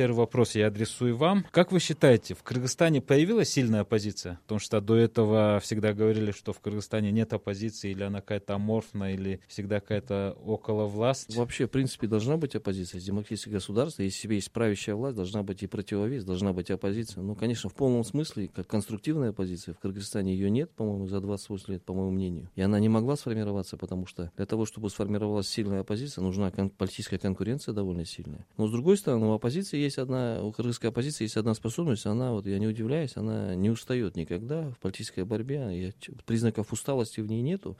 первый вопрос я адресую вам. Как вы считаете, в Кыргызстане появилась сильная оппозиция? Потому что до этого всегда говорили, что в Кыргызстане нет оппозиции, или она какая-то аморфная, или всегда какая-то около власть. Вообще, в принципе, должна быть оппозиция. Демократическое государство, если себе есть правящая власть, должна быть и противовес, должна быть оппозиция. Ну, конечно, в полном смысле, как конструктивная оппозиция. В Кыргызстане ее нет, по-моему, за 28 лет, по моему мнению. И она не могла сформироваться, потому что для того, чтобы сформировалась сильная оппозиция, нужна кон- политическая конкуренция довольно сильная. Но, с другой стороны, у оппозиции есть одна, у кыргызской оппозиции есть одна способность, она, вот я не удивляюсь, она не устает никогда в политической борьбе, я, признаков усталости в ней нету.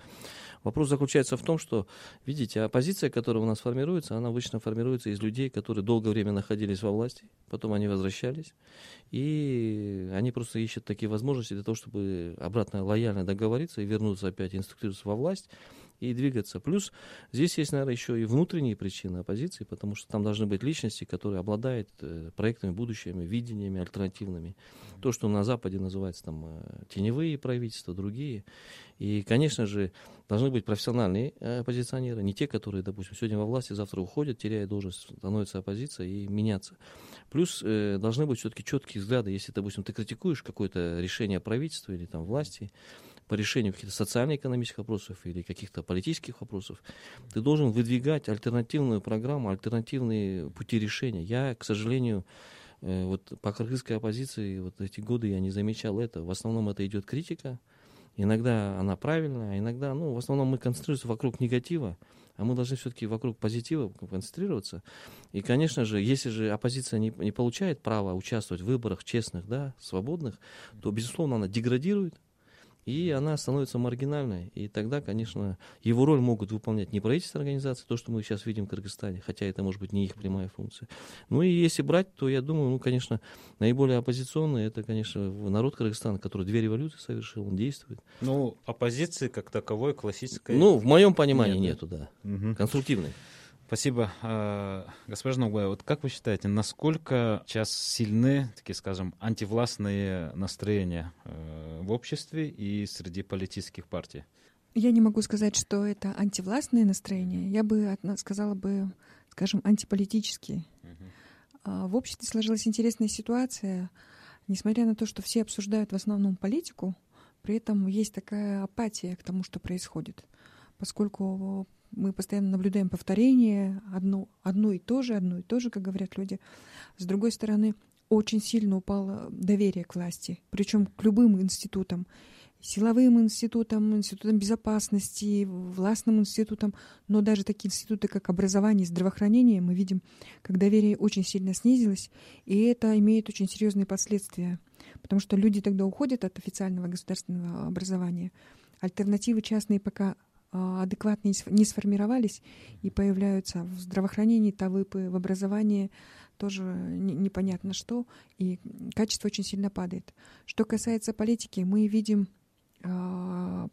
Вопрос заключается в том, что, видите, оппозиция, которая у нас формируется, она обычно формируется из людей, которые долгое время находились во власти, потом они возвращались, и они просто ищут такие возможности для того, чтобы обратно лояльно договориться и вернуться опять, инструктироваться во власть и двигаться. Плюс здесь есть, наверное, еще и внутренние причины оппозиции, потому что там должны быть личности, которые обладают э, проектами, будущими, видениями альтернативными. То, что на Западе называется там э, теневые правительства, другие. И, конечно же, должны быть профессиональные э, оппозиционеры, не те, которые, допустим, сегодня во власти, завтра уходят, теряют должность, становится оппозиция и меняться. Плюс э, должны быть все-таки четкие взгляды. Если, допустим, ты критикуешь какое-то решение правительства или там власти, по решению каких-то социально-экономических вопросов или каких-то политических вопросов, ты должен выдвигать альтернативную программу, альтернативные пути решения. Я, к сожалению, э, вот по кыргызской оппозиции вот эти годы я не замечал это. В основном это идет критика. Иногда она правильная, а иногда, ну, в основном мы концентрируемся вокруг негатива, а мы должны все-таки вокруг позитива концентрироваться. И, конечно же, если же оппозиция не, не получает права участвовать в выборах честных, да, свободных, то, безусловно, она деградирует, и она становится маргинальной. И тогда, конечно, его роль могут выполнять не правительственные организации, то, что мы сейчас видим в Кыргызстане, хотя это может быть не их прямая функция. Ну и если брать, то я думаю, ну, конечно, наиболее оппозиционный это, конечно, народ Кыргызстана, который две революции совершил, он действует. Ну, оппозиции как таковой классической... Ну, в моем понимании нет, нету, да. Угу. Конструктивной. Спасибо. А, Господин Нугбай, вот как вы считаете, насколько сейчас сильны, такие скажем, антивластные настроения э, в обществе и среди политических партий? Я не могу сказать, что это антивластные настроения. Я бы сказала бы, скажем, антиполитические. Угу. В обществе сложилась интересная ситуация. Несмотря на то, что все обсуждают в основном политику, при этом есть такая апатия к тому, что происходит. Поскольку мы постоянно наблюдаем повторение, одно, одно и то же, одно и то же, как говорят люди. С другой стороны, очень сильно упало доверие к власти, причем к любым институтам, силовым институтам, институтам безопасности, властным институтам, но даже такие институты, как образование и здравоохранение, мы видим, как доверие очень сильно снизилось, и это имеет очень серьезные последствия, потому что люди тогда уходят от официального государственного образования. Альтернативы частные пока адекватно не сформировались и появляются в здравоохранении ТАВЫПы, в образовании тоже непонятно что, и качество очень сильно падает. Что касается политики, мы видим а,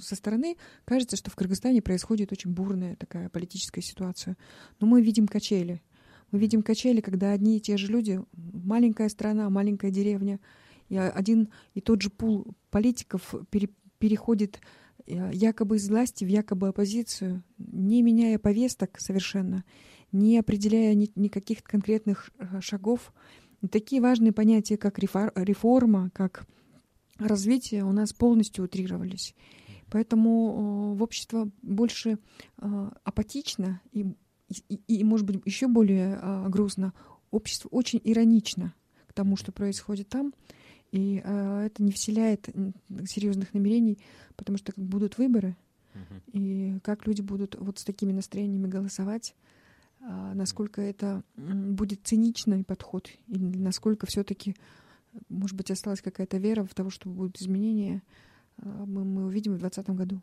со стороны кажется, что в Кыргызстане происходит очень бурная такая политическая ситуация. Но мы видим качели. Мы видим качели, когда одни и те же люди, маленькая страна, маленькая деревня, и один и тот же пул политиков пере, переходит якобы из власти в якобы оппозицию, не меняя повесток совершенно, не определяя ни, никаких конкретных э, шагов. Такие важные понятия, как реформа, как развитие, у нас полностью утрировались. Поэтому э, в общество больше апатично и, и, и, может быть, еще более грустно. Общество очень иронично к тому, что происходит там. И э, это не вселяет серьезных намерений, потому что как будут выборы, uh-huh. и как люди будут вот с такими настроениями голосовать, э, насколько это будет циничный подход, или насколько все-таки, может быть, осталась какая-то вера в того, что будут изменения, э, мы, мы увидим в 2020 году.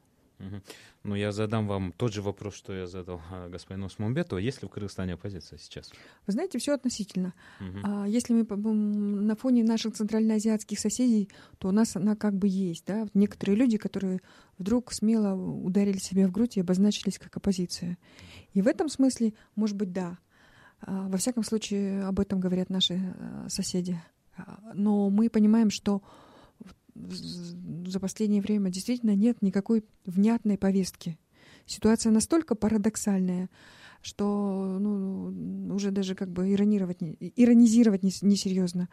Ну, я задам вам тот же вопрос, что я задал а, господину Смумбету. Есть ли в Кыргызстане оппозиция сейчас? Вы знаете, все относительно. Угу. Если мы на фоне наших центральноазиатских соседей, то у нас она как бы есть. Да? Некоторые люди, которые вдруг смело ударили себя в грудь и обозначились как оппозиция. И в этом смысле, может быть, да. А, во всяком случае, об этом говорят наши а, соседи. Но мы понимаем, что за последнее время действительно нет никакой внятной повестки. Ситуация настолько парадоксальная. что ну, уже даже как бы иронировать, иронизировать несерьезно.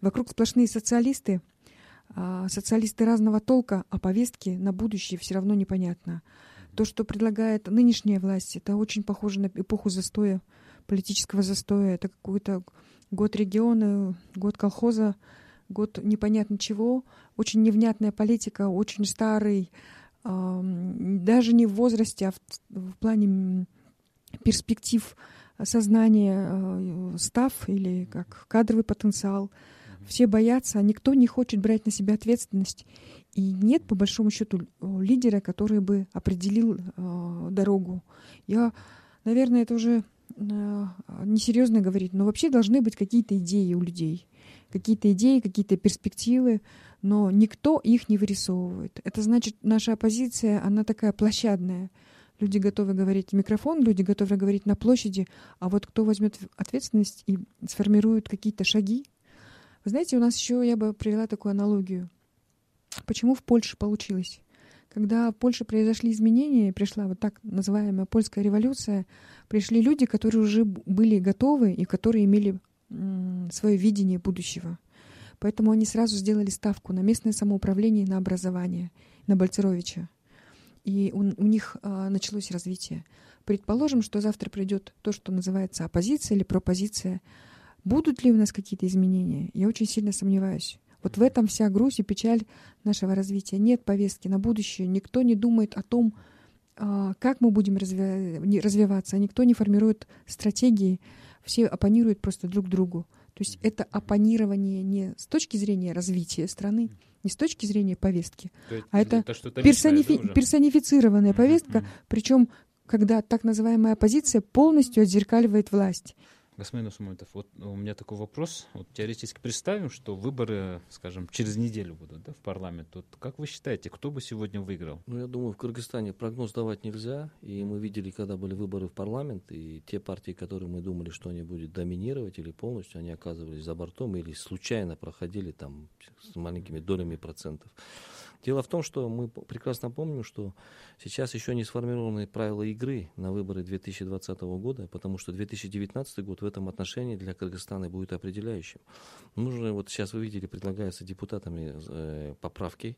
Вокруг сплошные социалисты, а социалисты разного толка, а повестки на будущее все равно непонятно. То, что предлагает нынешняя власть, это очень похоже на эпоху застоя, политического застоя. Это какой-то год региона, год колхоза, год непонятно чего, очень невнятная политика, очень старый, даже не в возрасте, а в, в плане перспектив сознания э, став или как кадровый потенциал. Все боятся, а никто не хочет брать на себя ответственность. И нет, по большому счету, лидера, который бы определил э, дорогу. Я, наверное, это уже э, несерьезно говорить, но вообще должны быть какие-то идеи у людей. Какие-то идеи, какие-то перспективы но никто их не вырисовывает. Это значит, наша оппозиция, она такая площадная. Люди готовы говорить в микрофон, люди готовы говорить на площади, а вот кто возьмет ответственность и сформирует какие-то шаги. Вы знаете, у нас еще я бы привела такую аналогию. Почему в Польше получилось? Когда в Польше произошли изменения, пришла вот так называемая польская революция, пришли люди, которые уже были готовы и которые имели свое видение будущего. Поэтому они сразу сделали ставку на местное самоуправление и на образование, на Бальцеровича. И у, у них а, началось развитие. Предположим, что завтра придет то, что называется оппозиция или пропозиция. Будут ли у нас какие-то изменения? Я очень сильно сомневаюсь. Вот в этом вся грусть и печаль нашего развития. Нет повестки на будущее. Никто не думает о том, а, как мы будем развиваться. Никто не формирует стратегии. Все оппонируют просто друг другу. То есть это оппонирование не с точки зрения развития страны, не с точки зрения повестки, есть, а это, это персонифи- персонифицированная повестка, причем когда так называемая оппозиция полностью отзеркаливает власть. Господин Усматов, вот у меня такой вопрос. Вот теоретически представим, что выборы, скажем, через неделю будут да, в парламент. Вот как вы считаете, кто бы сегодня выиграл? Ну, я думаю, в Кыргызстане прогноз давать нельзя. И мы видели, когда были выборы в парламент, и те партии, которые мы думали, что они будут доминировать или полностью, они оказывались за бортом или случайно проходили там с маленькими долями процентов. Дело в том, что мы прекрасно помним, что сейчас еще не сформированы правила игры на выборы 2020 года, потому что 2019 год в этом отношении для Кыргызстана будет определяющим. Нужно, вот сейчас вы видели, предлагается депутатами э, поправки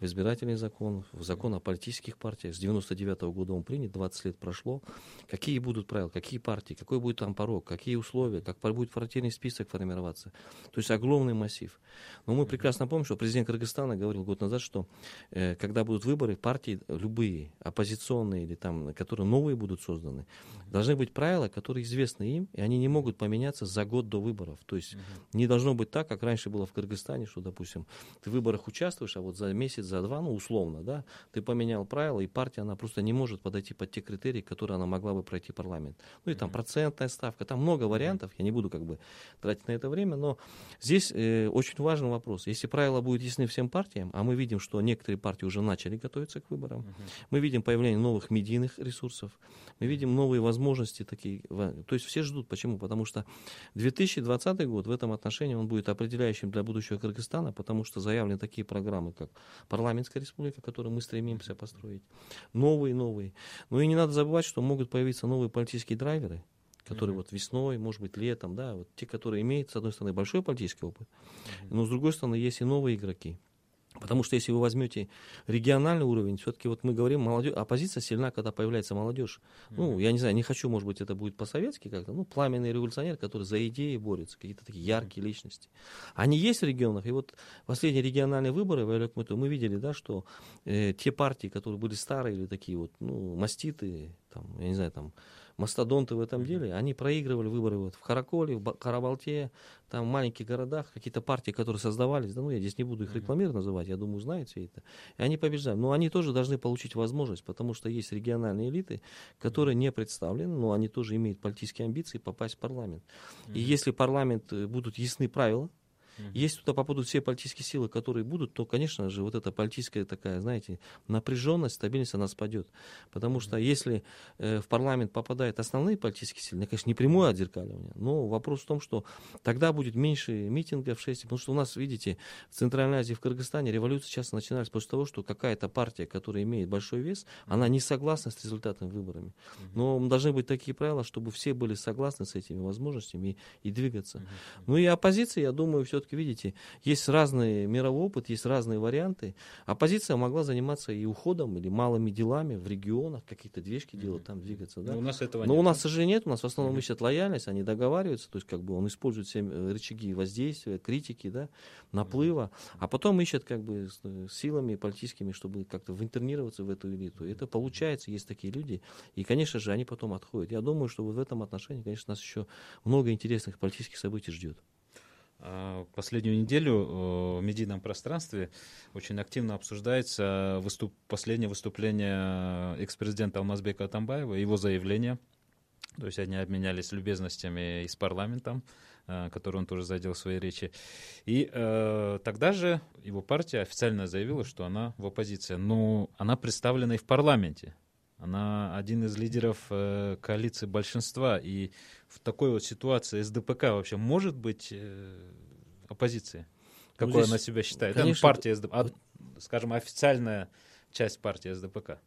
в избирательный закон, в закон о политических партиях. С 99 -го года он принят, 20 лет прошло. Какие будут правила, какие партии, какой будет там порог, какие условия, как будет партийный список формироваться. То есть огромный массив. Но мы прекрасно помним, что президент Кыргызстана говорил год назад, что э, когда будут выборы, партии любые, оппозиционные или там, которые новые будут созданы, должны быть правила, которые известны им, и они не могут поменяться за год до выборов. То есть не должно быть так, как раньше было в Кыргызстане, что, допустим, ты в выборах участвуешь, а вот за месяц, за два, ну, условно, да, ты поменял правила, и партия, она просто не может подойти под те критерии, которые она могла бы пройти парламент. Ну, и там процентная ставка, там много вариантов, я не буду как бы тратить на это время, но здесь э, очень важный вопрос. Если правила будут ясны всем партиям, а мы видим, что некоторые партии уже начали готовиться к выборам, мы видим появление новых медийных ресурсов, мы видим новые возможности такие, то есть все ждут. Почему? Потому что 2020 год в этом отношении он будет определяющим для будущего Кыргызстана, потому что заявлены такие программы, как парламентская республика, которую мы стремимся построить, новые, новые. Но и не надо забывать, что могут появиться новые политические драйверы, которые mm-hmm. вот весной, может быть, летом, да, вот те, которые имеют, с одной стороны, большой политический опыт, mm-hmm. но с другой стороны, есть и новые игроки. Потому что если вы возьмете региональный уровень, все-таки вот мы говорим, молодежь, оппозиция сильна, когда появляется молодежь. Mm-hmm. Ну, я не знаю, не хочу, может быть, это будет по-советски как-то, ну, пламенный революционер, который за идеи борется, какие-то такие яркие mm-hmm. личности. Они есть в регионах, и вот последние региональные выборы в мы видели, да, что э, те партии, которые были старые или такие вот, ну, маститы, там, я не знаю, там, мастодонты в этом деле, они проигрывали выборы вот в Караколе, в Карабалте, там в маленьких городах, какие-то партии, которые создавались, да, ну я здесь не буду их рекламировать называть, я думаю, знаете это, и они побеждают. Но они тоже должны получить возможность, потому что есть региональные элиты, которые не представлены, но они тоже имеют политические амбиции попасть в парламент. И если парламент э, будут ясны правила, Угу. Если туда попадут все политические силы, которые будут, то, конечно же, вот эта политическая такая, знаете, напряженность, стабильность, она спадет. Потому что если э, в парламент попадают основные политические силы, ну, конечно, не прямое отзеркаливание, но вопрос в том, что тогда будет меньше митингов, шествий, потому что у нас, видите, в Центральной Азии, в Кыргызстане революции часто начинались после того, что какая-то партия, которая имеет большой вес, она не согласна с результатами выборами. Но должны быть такие правила, чтобы все были согласны с этими возможностями и, и двигаться. Ну и оппозиция, я думаю, все-таки, видите, есть разный мировой опыт, есть разные варианты. Оппозиция могла заниматься и уходом, или малыми делами в регионах, какие-то движки делать, там двигаться. Да? Но у нас этого Но нет. у нас, к сожалению, нет. У нас в основном ищет лояльность, они договариваются, то есть как бы он использует все э, рычаги воздействия, критики, да, наплыва, а потом ищет как бы э, силами политическими, чтобы как-то винтернироваться в эту элиту. И это получается, есть такие люди, и, конечно же, они потом отходят. Я думаю, что вот в этом отношении, конечно, нас еще много интересных политических событий ждет. А, последнюю неделю э, в медийном пространстве очень активно обсуждается выступ... последнее выступление экс-президента Алмазбека Атамбаева, его заявление. То есть они обменялись любезностями и с парламентом, э, который он тоже задел в своей речи. И э, тогда же его партия официально заявила, что она в оппозиции. Но она представлена и в парламенте. Она один из лидеров э, коалиции большинства. И в такой вот ситуации СДПК вообще может быть э, оппозицией? Какой ну, здесь, она себя считает? Конечно, Там партия СДПК, а, скажем, официальная часть партии СДПК.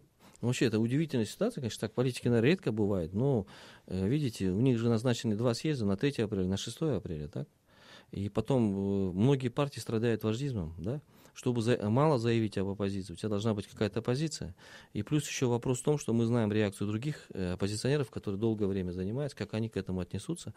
Ну, вообще, это удивительная ситуация, конечно, так политики, наверное, редко бывает, но, э, видите, у них же назначены два съезда на 3 апреля, на 6 апреля, так? И потом э, многие партии страдают вождизмом, да? Чтобы за, мало заявить об оппозиции, у тебя должна быть какая-то позиция. И плюс еще вопрос в том, что мы знаем реакцию других э, оппозиционеров, которые долгое время занимаются, как они к этому отнесутся.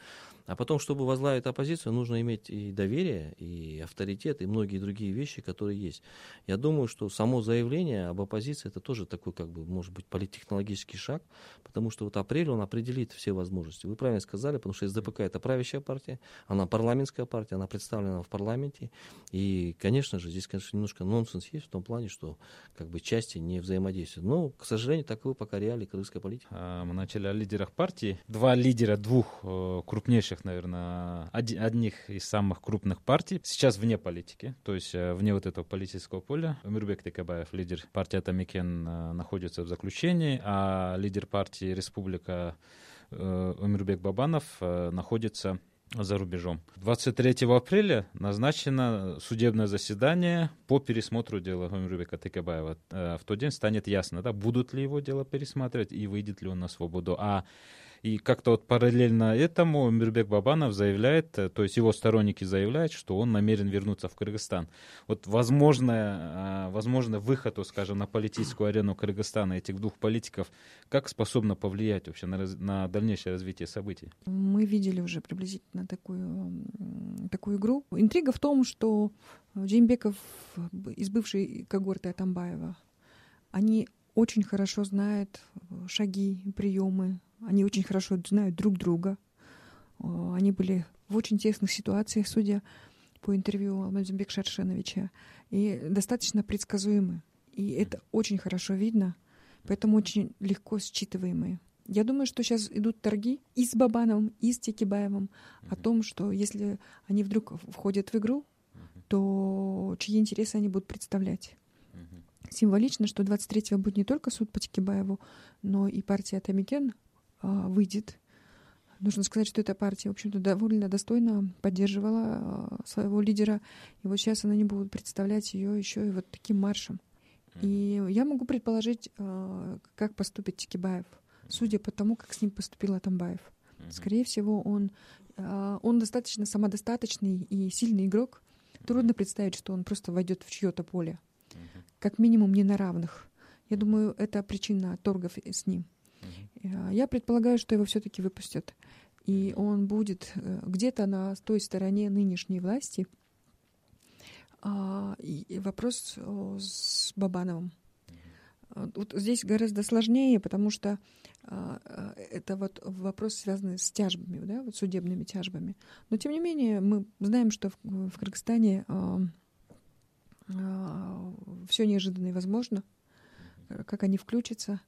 А потом, чтобы возглавить оппозицию, нужно иметь и доверие, и авторитет, и многие другие вещи, которые есть. Я думаю, что само заявление об оппозиции, это тоже такой, как бы, может быть, политтехнологический шаг, потому что вот апрель, он определит все возможности. Вы правильно сказали, потому что СДПК это правящая партия, она парламентская партия, она представлена в парламенте. И, конечно же, здесь, конечно, немножко нонсенс есть в том плане, что как бы части не взаимодействуют. Но, к сожалению, таковы пока реалии кыргызской политики. А, мы начали о лидерах партии. Два лидера двух э, крупнейших, наверное, одних из самых крупных партий сейчас вне политики, то есть э, вне вот этого политического поля. Умирбек Текабаев, лидер партии Атамикен, э, находится в заключении, а лидер партии Республика Умирбек Бабанов находится за рубежом. 23 апреля назначено судебное заседание по пересмотру дела Гомирбека Тыкабаева. Э, в тот день станет ясно, да, будут ли его дело пересматривать и выйдет ли он на свободу. А и как-то вот параллельно этому Мирбек Бабанов заявляет, э, то есть его сторонники заявляют, что он намерен вернуться в Кыргызстан. Вот возможно, возможно выход, скажем, на политическую арену Кыргызстана этих двух политиков, как способно повлиять вообще на, на дальнейшее развитие событий? Мы видели уже приблизительно такую, такую игру. Интрига в том, что Джеймбеков из бывшей когорты Атамбаева, они очень хорошо знают шаги, приемы они очень хорошо знают друг друга. Они были в очень тесных ситуациях, судя по интервью Алмазбек Шаршеновича, и достаточно предсказуемы. И это очень хорошо видно, поэтому очень легко считываемые. Я думаю, что сейчас идут торги и с Бабановым, и с Текибаевым о том, что если они вдруг входят в игру, то чьи интересы они будут представлять. Символично, что 23-го будет не только суд по Текибаеву, но и партия Тамикен а, выйдет. Нужно сказать, что эта партия, в общем-то, довольно достойно поддерживала а, своего лидера. И вот сейчас она не будет представлять ее еще и вот таким маршем. И я могу предположить, а, как поступит Тикибаев, судя по тому, как с ним поступил Атамбаев. Скорее всего, он, он достаточно самодостаточный и сильный игрок. Трудно представить, что он просто войдет в чье-то поле. Как минимум не на равных. Я думаю, это причина торгов с ним. Э, я предполагаю, что его все-таки выпустят. И он будет э, где-то на той стороне нынешней власти. А, и вопрос с Бабановым. Э, вот здесь гораздо сложнее, потому что а, это вот вопрос, связанный с тяжбами, да, вот судебными тяжбами. Но тем не менее, мы знаем, что в, в Кыргызстане а, а, все неожиданно и возможно, как они включатся.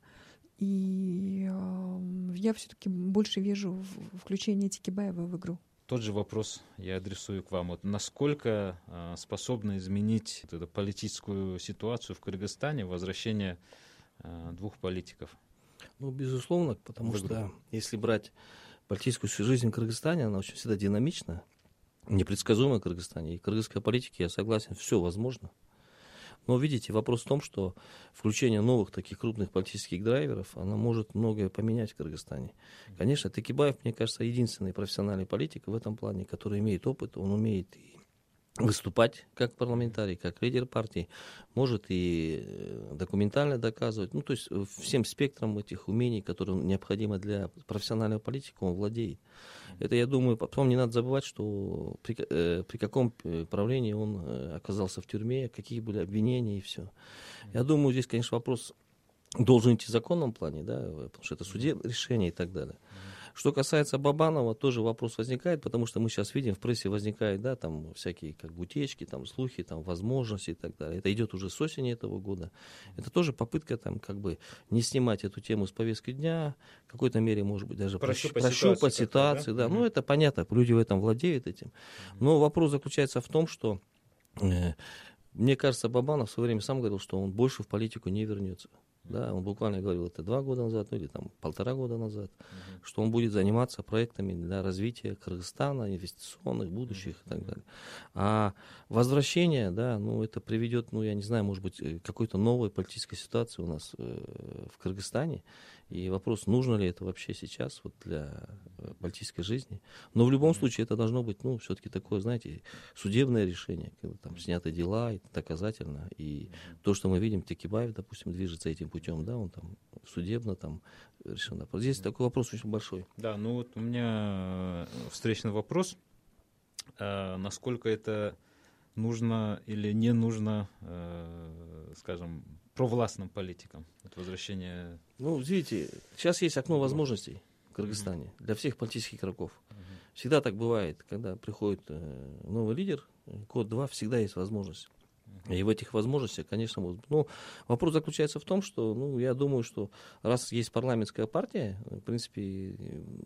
И э, я все-таки больше вижу включение Тикибаева в игру. тот же вопрос я адресую к вам. Вот насколько э, способно изменить вот эту политическую ситуацию в Кыргызстане возвращение э, двух политиков? Ну, безусловно, потому что если брать политическую жизнь в Кыргызстане, она очень всегда динамична, непредсказуема в Кыргызстане. И кыргызской политике, я согласен, все возможно. Но видите, вопрос в том, что включение новых таких крупных политических драйверов, оно может многое поменять в Кыргызстане. Конечно, Текибаев, мне кажется, единственный профессиональный политик в этом плане, который имеет опыт, он умеет и выступать как парламентарий, как лидер партии, может и э, документально доказывать. Ну, то есть э, всем спектром этих умений, которые необходимы для профессионального политика, он владеет. Это, я думаю, потом не надо забывать, что при, э, при каком э, правлении он оказался в тюрьме, какие были обвинения и все. Я думаю, здесь, конечно, вопрос должен идти в законном плане, да, потому что это судебное решение и так далее. Что касается Бабанова, тоже вопрос возникает, потому что мы сейчас видим, в прессе возникают, да, там всякие как бы утечки, там слухи, там возможности и так далее. Это идет уже с осени этого года. Это тоже попытка там как бы не снимать эту тему с повестки дня, в какой-то мере, может быть, даже прощупать, прощупать ситуацию. Да? Да. Ну, это понятно, люди в этом владеют этим. Но вопрос заключается в том, что э, мне кажется, Бабанов в свое время сам говорил, что он больше в политику не вернется. Да, он буквально говорил это два года назад, ну или там полтора года назад, uh-huh. что он будет заниматься проектами для развития Кыргызстана, инвестиционных, будущих uh-huh. и так далее. А возвращение, да, ну это приведет, ну я не знаю, может быть, э, какой-то новой политической ситуации у нас э, в Кыргызстане. И вопрос, нужно ли это вообще сейчас вот для э, политической жизни. Но в любом случае это должно быть, ну, все-таки такое, знаете, судебное решение, когда там сняты дела, и доказательно. И то, что мы видим, Текибаев, допустим, движется этим путем, да, он там судебно там решил. Здесь такой вопрос очень большой. Да, ну вот у меня э, встречный вопрос. А, насколько это нужно или не нужно, э, скажем, провластным политикам? Это возвращение... Ну, видите, сейчас есть окно возможностей в Кыргызстане mm-hmm. для всех политических игроков. Mm-hmm. Всегда так бывает, когда приходит э, новый лидер, год два всегда есть возможность. И в этих возможностях, конечно, может Ну, вопрос заключается в том, что, ну, я думаю, что раз есть парламентская партия, в принципе,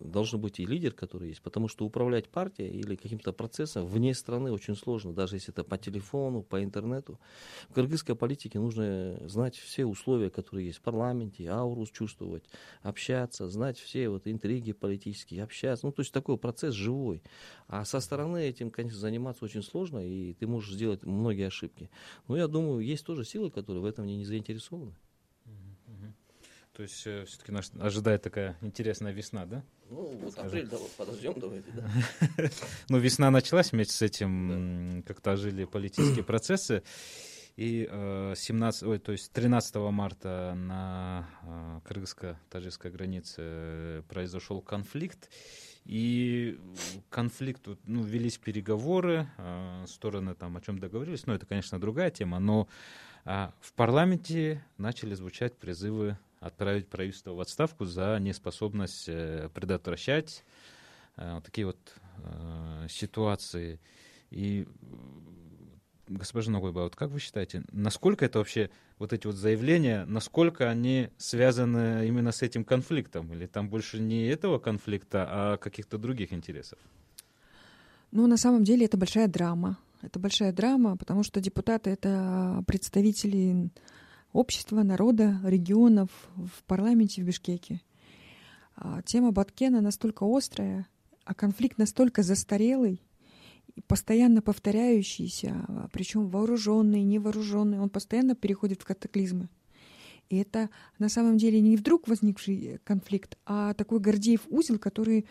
должен быть и лидер, который есть, потому что управлять партией или каким-то процессом вне страны очень сложно, даже если это по телефону, по интернету. В кыргызской политике нужно знать все условия, которые есть в парламенте, ауру чувствовать, общаться, знать все вот интриги политические, общаться. Ну, то есть такой процесс живой. А со стороны этим, конечно, заниматься очень сложно, и ты можешь сделать многие ошибки. Но я думаю, есть тоже силы, которые в этом не, заинтересованы. То есть э, все-таки нас ожидает такая интересная весна, да? Ну, вот Скажем. апрель, да, подождем давайте, да. ну, весна началась вместе с этим, как-то ожили политические процессы. И 17, ой, то есть 13 марта на э, кыргызско-таджикской границе произошел конфликт. И конфликт, ну, велись переговоры, э, стороны там о чем договорились, но это, конечно, другая тема, но э, в парламенте начали звучать призывы отправить правительство в отставку за неспособность э, предотвращать э, такие вот э, ситуации. И госпожа Ногойба, вот как вы считаете, насколько это вообще, вот эти вот заявления, насколько они связаны именно с этим конфликтом? Или там больше не этого конфликта, а каких-то других интересов? Ну, на самом деле это большая драма. Это большая драма, потому что депутаты — это представители общества, народа, регионов в парламенте в Бишкеке. А тема Баткена настолько острая, а конфликт настолько застарелый, постоянно повторяющийся, а, причем вооруженный, невооруженный, он постоянно переходит в катаклизмы. И это на самом деле не вдруг возникший конфликт, а такой Гордеев узел, который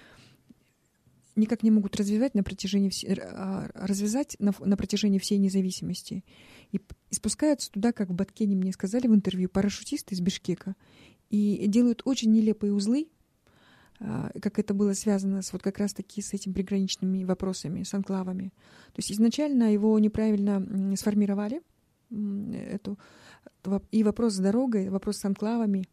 никак не могут развивать на протяжении а, развязать на, на протяжении всей независимости. И, и спускаются туда, как в Баткене мне сказали в интервью, парашютисты из Бишкека, и делают очень нелепые узлы, как это было связано с вот как раз-таки с этими приграничными вопросами, с анклавами. То есть изначально его неправильно сформировали, эту, и вопрос с дорогой, вопрос с анклавами.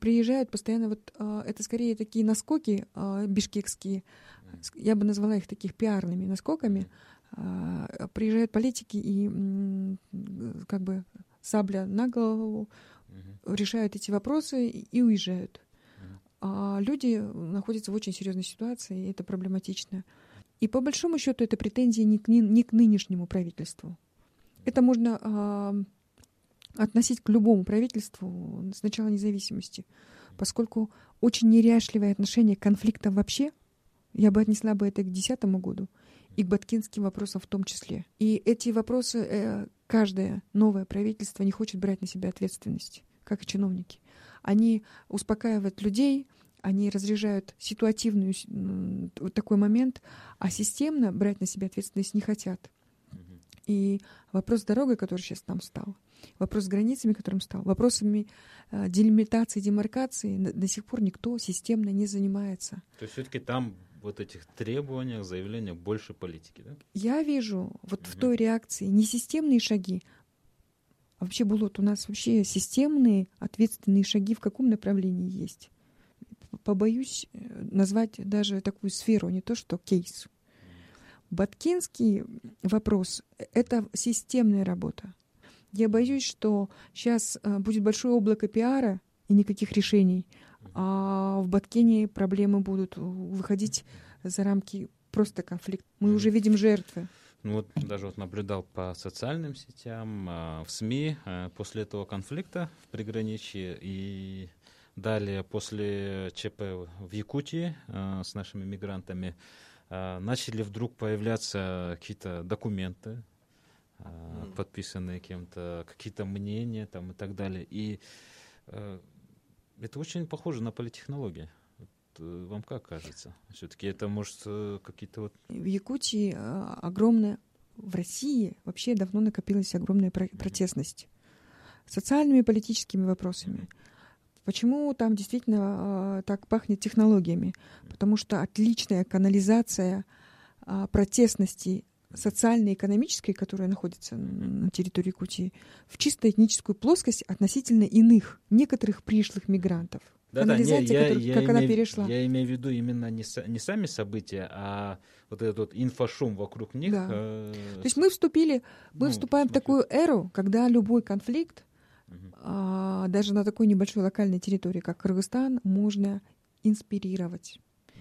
Приезжают постоянно, вот а, это скорее такие наскоки а, бишкекские, я бы назвала их таких пиарными наскоками. Приезжают политики и как бы сабля на голову, решают эти вопросы и уезжают. А люди находятся в очень серьезной ситуации, и это проблематично. И по большому счету это претензии не к, не к нынешнему правительству. Это можно э, относить к любому правительству с начала независимости, поскольку очень неряшливое отношение к конфликтам вообще, я бы отнесла бы это к 2010 году, и к баткинским вопросам в том числе. И эти вопросы э, каждое новое правительство не хочет брать на себя ответственность, как и чиновники. Они успокаивают людей, они разряжают ситуативный вот такой момент, а системно брать на себя ответственность не хотят. И вопрос с дорогой, который сейчас там стал, вопрос с границами, которым стал, вопросами э, делимитации, демаркации до, до сих пор никто системно не занимается. То есть все-таки там вот этих требованиях, заявлениях больше политики, да? Я вижу вот угу. в той реакции не системные шаги, вообще, Булот, у нас вообще системные ответственные шаги в каком направлении есть? Побоюсь э, назвать даже такую сферу, не то что кейс. Баткинский вопрос — это системная работа. Я боюсь, что сейчас э, будет большое облако пиара и никаких решений, а в Баткине проблемы будут выходить за рамки просто конфликта. Мы уже видим жертвы. Ну вот даже вот наблюдал по социальным сетям, а, в СМИ а, после этого конфликта в приграничье и далее после ЧП в Якутии а, с нашими мигрантами начали вдруг появляться какие-то документы, подписанные кем-то, какие-то мнения там и так далее. И это очень похоже на политтехнологии. Э, вам как кажется? Все-таки это может э, какие-то вот... В Якутии э, огромная, в России вообще давно накопилась огромная протестность социальными и политическими вопросами. Почему там действительно так пахнет технологиями? Потому что отличная канализация протестности социально-экономической, которая находится на территории Якутии, в чисто этническую плоскость относительно иных, некоторых пришлых мигрантов. Да, да, не, я, я, как я она имею, перешла. Я имею в виду именно не, не сами события, а вот этот вот инфошум вокруг них. Да. Э, То есть мы вступили, мы ну, вступаем в такую эру, когда любой конфликт, угу. а, даже на такой небольшой локальной территории, как Кыргызстан, можно инспирировать угу.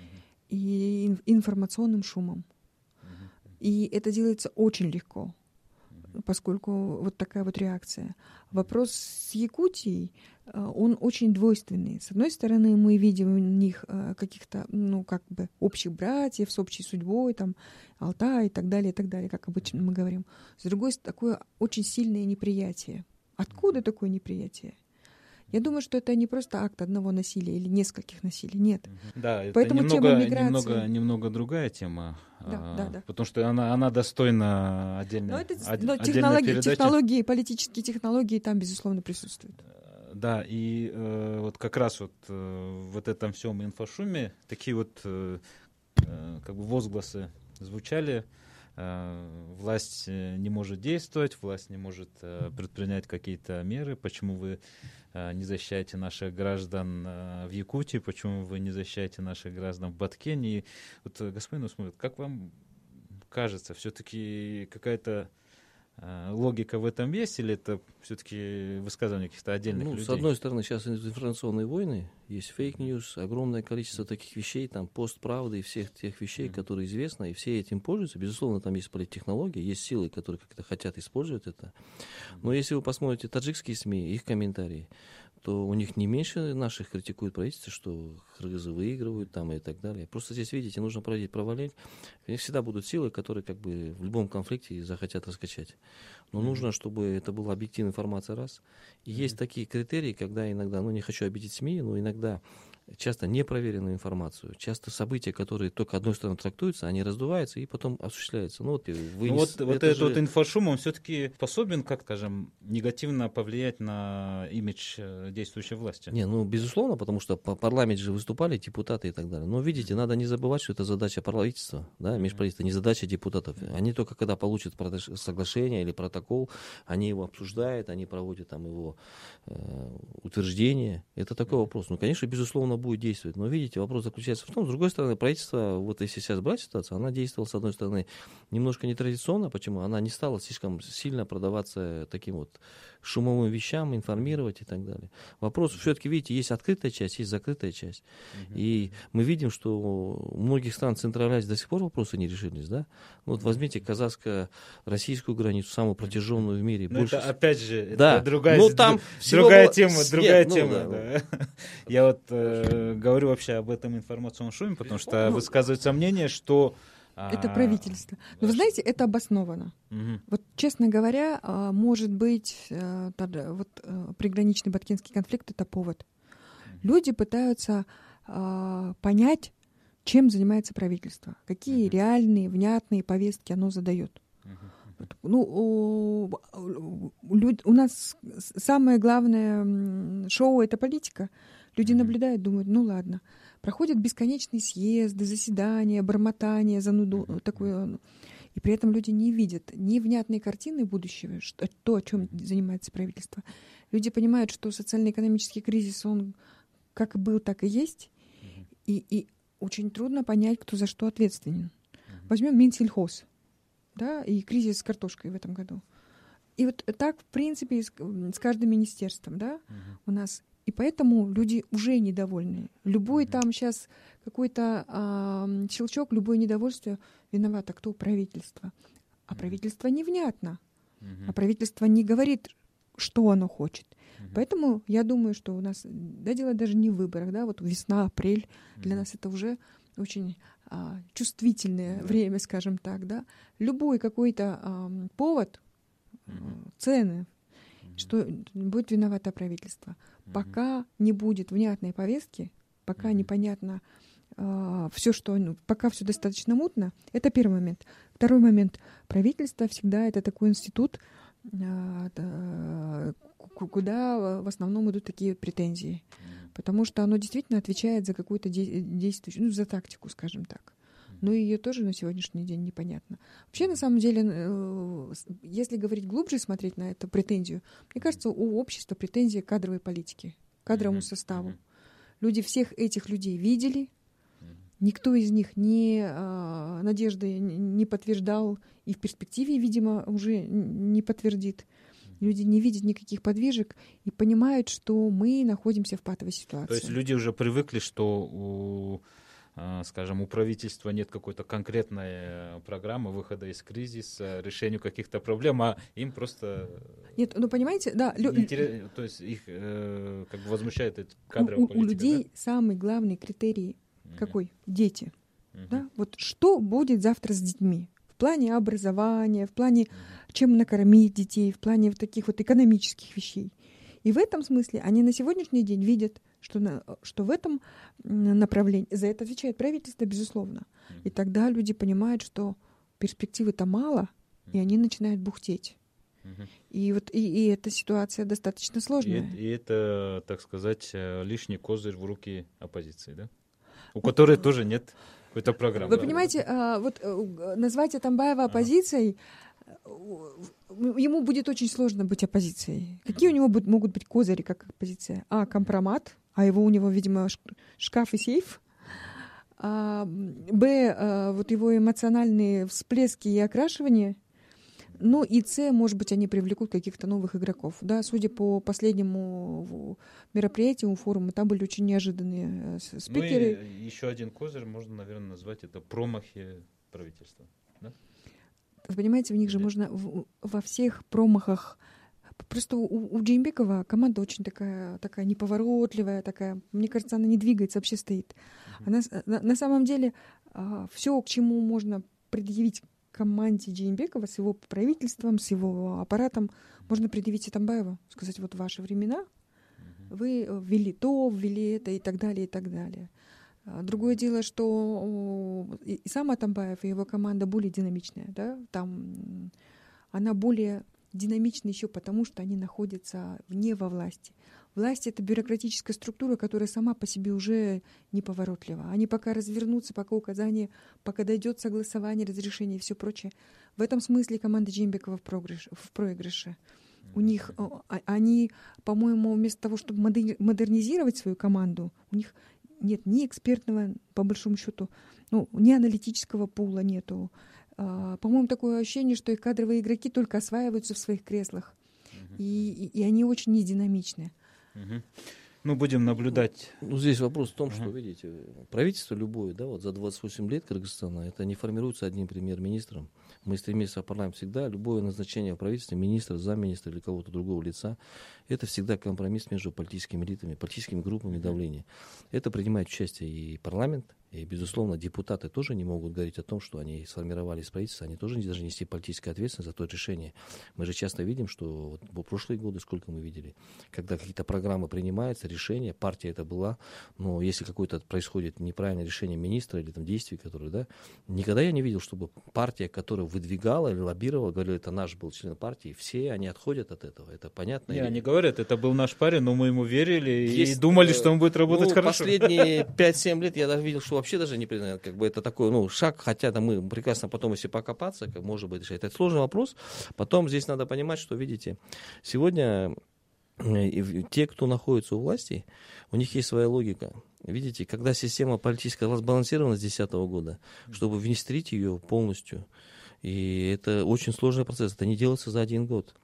и информационным шумом. Угу. И это делается очень легко поскольку вот такая вот реакция. Вопрос с Якутией, э, он очень двойственный. С одной стороны, мы видим у них э, каких-то, ну, как бы общих братьев с общей судьбой, там, Алтай и так далее, и так далее, как обычно мы говорим. С другой, такое очень сильное неприятие. Откуда такое неприятие? Я думаю, что это не просто акт одного насилия или нескольких насилий, нет. Да, это Поэтому немного, тема миграции... немного, немного другая тема, да, а, да, да. потому что она, она достойна отдельной, но это, од, но технологии, технологии, политические технологии там, безусловно, присутствуют. Э, да, и э, вот как раз вот э, вот этом всем инфошуме такие вот э, э, как бы возгласы звучали, власть э, не может действовать, власть не может э, предпринять какие-то меры, почему вы не защищаете наших граждан в Якутии, почему вы не защищаете наших граждан в Баткене. Вот, господин Усмовит, как вам кажется, все-таки какая-то Э, логика в этом есть, или это все-таки высказывание каких-то отдельных ну, людей? С одной стороны, сейчас информационные войны, есть fake news, огромное количество таких вещей, там пост правды и всех тех вещей, mm-hmm. которые известны, и все этим пользуются. Безусловно, там есть политтехнологии, есть силы, которые как-то хотят использовать это. Но если вы посмотрите таджикские СМИ, их комментарии, то у них не меньше наших критикуют правительство, что кыргызы выигрывают там и так далее. Просто здесь, видите, нужно проводить провалить. У них всегда будут силы, которые как бы в любом конфликте захотят раскачать. Но mm-hmm. нужно, чтобы это была объективная информация, раз. И mm-hmm. есть такие критерии, когда иногда, ну не хочу обидеть СМИ, но иногда часто непроверенную информацию, часто события, которые только одной стороны трактуются, они раздуваются и потом осуществляются. Ну вот, вы ну, вот, вот этот же... вот инфошум, он все-таки способен, как скажем, негативно повлиять на имидж э, действующей власти? Не, ну безусловно, потому что по парламенте же выступали депутаты и так далее. Но видите, надо не забывать, что это задача правительства, да, межправительства, не задача депутатов. Они только когда получат соглашение или протокол, они его обсуждают, они проводят там его э, утверждение. Это такой вопрос. Ну, конечно, безусловно, оно будет действовать. Но видите, вопрос заключается в том, с другой стороны, правительство, вот если сейчас брать ситуацию, она действовала, с одной стороны, немножко нетрадиционно. Почему? Она не стала слишком сильно продаваться таким вот шумовым вещам, информировать и так далее. Вопрос все-таки, видите, есть открытая часть, есть закрытая часть. Угу. И мы видим, что у многих стран Центральной Азии до сих пор вопросы не решились. Да? Вот возьмите казахско-российскую границу, самую протяженную в мире. Ну, больше... это опять же, да. это другая, ну, там другая тема, другая Нет, тема. Ну, да. Да. Я вот э, говорю вообще об этом информационном шуме, потому что Ну, высказывается мнение, что Это а, правительство. Но вы знаете, это обосновано. мгм. Вот, честно говоря, а, может быть, э, тогда вот э, приграничный Баткинский конфликт — это повод. Люди пытаются а, понять, чем занимается правительство, какие Мгм. реальные, внятные повестки оно задает. Ну, у, у люд- у нас самое главное шоу — это политика. Люди наблюдают, думают, ну ладно. Проходят бесконечные съезды, заседания, бормотания, зануду такое. И при этом люди не видят ни внятной картины будущего, что, то, о чем занимается правительство. Люди понимают, что социально-экономический кризис, он как был, так и есть. И, и очень трудно понять, кто за что ответственен. Возьмем Минсельхоз, да, и кризис с картошкой в этом году. И вот так, в принципе, с, с каждым министерством, да, Мгм. у нас. И поэтому люди уже недовольны. Любой там сейчас какой-то а, щелчок, любое недовольство виновато кто? Правительство. А правительство невнятно. А правительство не говорит, что оно хочет. Поэтому я думаю, что у нас, да, дело даже не в выборах, да, вот весна, апрель, для нас это уже очень а, чувствительное время, скажем так, да. Любой какой-то ам, повод, э, цены. Что будет виновато правительство. Пока не будет внятной повестки, пока непонятно все, что, ну, пока все достаточно мутно, это первый момент. Второй момент. Правительство всегда это такой институт, а, ку- куда в основном идут такие претензии. Потому что оно действительно отвечает за какую-то де- действующую, ну, за тактику, скажем так. Но ее тоже на сегодняшний день непонятно. Вообще, на самом деле, э, если говорить глубже, смотреть на эту претензию, мне кажется, у общества претензия к кадровой политике, к кадровому Мгм. составу. Люди всех этих людей видели, никто из них не а, надежды не подтверждал и в перспективе, видимо, уже не подтвердит. Люди не видят никаких подвижек и понимают, что мы находимся в патовой ситуации. То есть люди уже привыкли, что у, скажем, у правительства нет какой-то конкретной э, программы выхода из кризиса, решению каких-то проблем, а им просто Нет, ну понимаете, да, лю- интерес- то есть их э, как бы возмущает эта у, кадровая у- у политика, людей самый главный критерий да? Мгм. какой? Дети. Мгм. Да? Вот что будет завтра с детьми? В плане образования, в плане Мгм. чем накормить детей, в плане вот таких вот экономических вещей. И в этом смысле они на сегодняшний день видят, что, на, что в этом направлении, за это отвечает правительство, безусловно. И тогда люди понимают, что перспективы-то мало, и они начинают бухтеть. И вот и, и эта ситуация достаточно И, сложная. и это, так сказать, э, лишний козырь в руки оппозиции, да? У которой тоже нет какой-то программы. Вы да? понимаете, а, вот э, назвать Атамбаева оппозицией, э, ему будет очень сложно быть оппозицией. Какие у него будут- могут быть козыри как оппозиция? А, компромат, а его у него, видимо, шкаф и сейф. А, Б, а, вот его эмоциональные всплески и окрашивания. Ну и С, может быть, они привлекут каких-то новых игроков. Да, судя по последнему мероприятию, форуму, там были очень неожиданные э, с- Ну спикеры. и еще один козырь можно, наверное, назвать это промахи правительства. Вы понимаете, в них же Да. можно в- во всех промахах. Просто у, у Джеймбекова команда очень такая, такая неповоротливая, такая, мне кажется, она не двигается, вообще стоит. Она, на, на самом деле все, к чему можно предъявить команде Джеймбекова с его правительством, с его аппаратом, можно предъявить и. Сказать, вот ваши времена, вы э, ввели то, ввели это и так далее, и так далее. А, Другое дело, что о, и сам Атамбаев, и его команда более динамичная, да, там она более динамична еще потому, что они находятся вне во власти. Власть — это бюрократическая структура, которая сама по себе уже неповоротлива. Они пока развернутся, пока указания, пока дойдет согласование, разрешение и все прочее. В этом смысле команда Джимбекова в, проигрыш- в проигрыше. У них, они, по-моему, вместо того, чтобы модер- модернизировать свою команду, у них нет ни экспертного, по большому счету, ну, ни аналитического пула нету. А, по-моему, такое ощущение, что и кадровые игроки только осваиваются в своих креслах. Угу. И, и, и они очень нединамичны. Угу. Ну, будем наблюдать. Ну, здесь вопрос в том, что, видите, правительство любое, да, вот за 28 лет Кыргызстана, это не формируется одним премьер-министром. Мы стремимся в парламент всегда, любое назначение в правительстве, министра, замминистра или кого-то другого лица, это всегда компромисс между политическими элитами, политическими группами давления. Это принимает участие и парламент, и, безусловно, депутаты тоже не могут говорить о том, что они сформировали правительство, они тоже не должны нести политическую ответственность за то решение. Мы же часто видим, что вот в прошлые годы, сколько мы видели, когда какие-то программы принимаются, решения, партия это была, но если какое-то происходит неправильное решение министра или там действий, которые, да, никогда я не видел, чтобы партия, которая выдвигала или лоббировала, говорила, это наш был член партии, все они отходят от этого, это понятно? Не, или... они говорят, это был наш парень, но мы ему верили Есть, и думали, э, что он будет работать ну, хорошо. Последние 5-7 лет я даже видел, что вообще даже не признают, как бы это такой, ну, шаг, хотя там мы прекрасно потом, если покопаться, как может быть решать. Это сложный вопрос. Потом здесь надо понимать, что, видите, сегодня те, кто находится у власти, у них есть своя логика. Видите, когда система политическая разбалансирована с 2010 года, чтобы внедрить ее полностью, и это очень сложный процесс, это не делается за один год.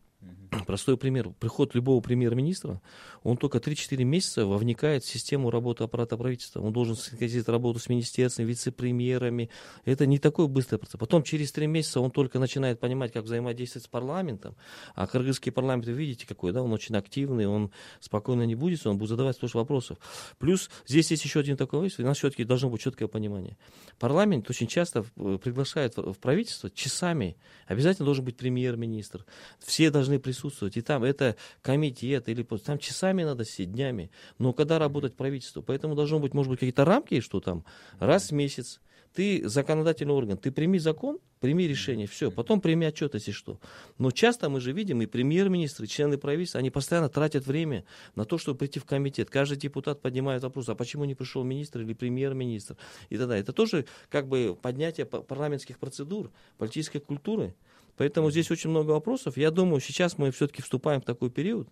Простой пример. Приход любого премьер-министра, он только 3-4 месяца вовникает в систему работы аппарата правительства. Он должен синхронизировать работу с министерствами, вице-премьерами. Это не такой быстрый процесс. Потом через 3 месяца он только начинает понимать, как взаимодействовать с парламентом. А кыргызский парламент, вы видите, какой, да, он очень активный, он спокойно не будет, он будет задавать тоже вопросов. Плюс здесь есть еще один такой вопрос, у нас все-таки должно быть четкое понимание. Парламент очень часто э, приглашает в правительство часами. Обязательно должен быть премьер-министр. Все должны должны присутствовать. И там это комитет, или там часами надо сидеть, днями. Но когда работать правительство? Поэтому должно быть, может быть, какие-то рамки, что там раз в месяц ты законодательный орган, ты прими закон, прими решение, все, потом прими отчет, если что. Но часто мы же видим, и премьер-министр, и члены правительства, они постоянно тратят время на то, чтобы прийти в комитет. Каждый депутат поднимает вопрос, а почему не пришел министр или премьер-министр и так далее. Это тоже как бы поднятие парламентских процедур, политической культуры. Поэтому здесь очень много вопросов. Я думаю, сейчас мы все-таки вступаем в такой период,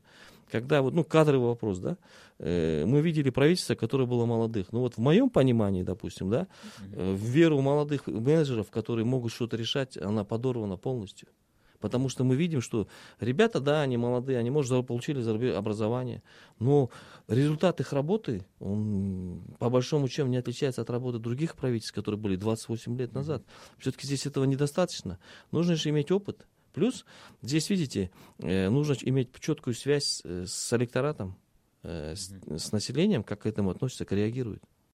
когда вот, ну, кадровый вопрос, да, э, мы видели правительство, которое было молодых. Ну, вот в моем понимании, допустим, да, э, веру молодых менеджеров, которые могут что-то решать, она подорвана полностью. Потому что мы видим, что ребята, да, они молодые, они, может, получили образование, но результат их работы, он по большому счету не отличается от работы других правительств, которые были 28 лет назад. Все-таки здесь этого недостаточно. Нужно же иметь опыт. Плюс здесь, видите, э, нужно иметь четкую связь э, с электоратом, э, с, с населением, как к этому относится, как реагирует.